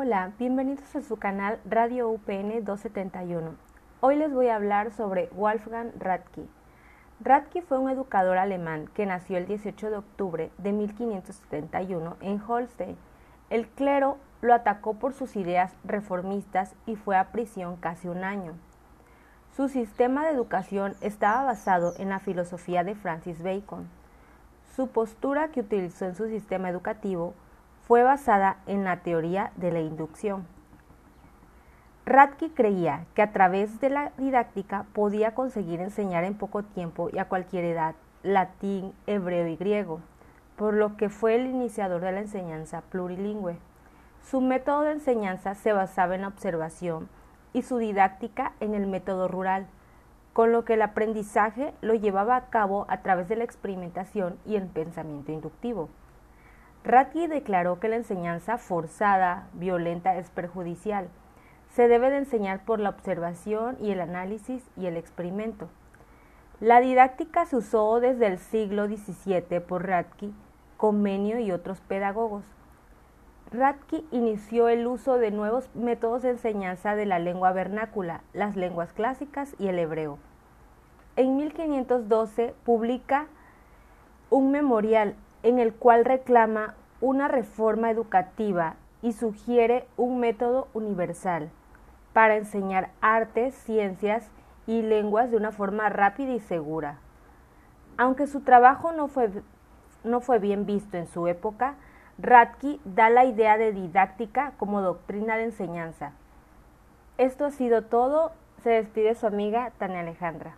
Hola, bienvenidos a su canal Radio UPN 271. Hoy les voy a hablar sobre Wolfgang Radke. Radke fue un educador alemán que nació el 18 de octubre de 1571 en Holstein. El clero lo atacó por sus ideas reformistas y fue a prisión casi un año. Su sistema de educación estaba basado en la filosofía de Francis Bacon. Su postura que utilizó en su sistema educativo fue basada en la teoría de la inducción. Radke creía que a través de la didáctica podía conseguir enseñar en poco tiempo y a cualquier edad latín, hebreo y griego, por lo que fue el iniciador de la enseñanza plurilingüe. Su método de enseñanza se basaba en la observación y su didáctica en el método rural, con lo que el aprendizaje lo llevaba a cabo a través de la experimentación y el pensamiento inductivo. Radke declaró que la enseñanza forzada, violenta, es perjudicial. Se debe de enseñar por la observación y el análisis y el experimento. La didáctica se usó desde el siglo XVII por Radke, Comenio y otros pedagogos. Radke inició el uso de nuevos métodos de enseñanza de la lengua vernácula, las lenguas clásicas y el hebreo. En 1512 publica un memorial en el cual reclama una reforma educativa y sugiere un método universal para enseñar artes, ciencias y lenguas de una forma rápida y segura. Aunque su trabajo no fue, no fue bien visto en su época, Radke da la idea de didáctica como doctrina de enseñanza. Esto ha sido todo. Se despide su amiga Tania Alejandra.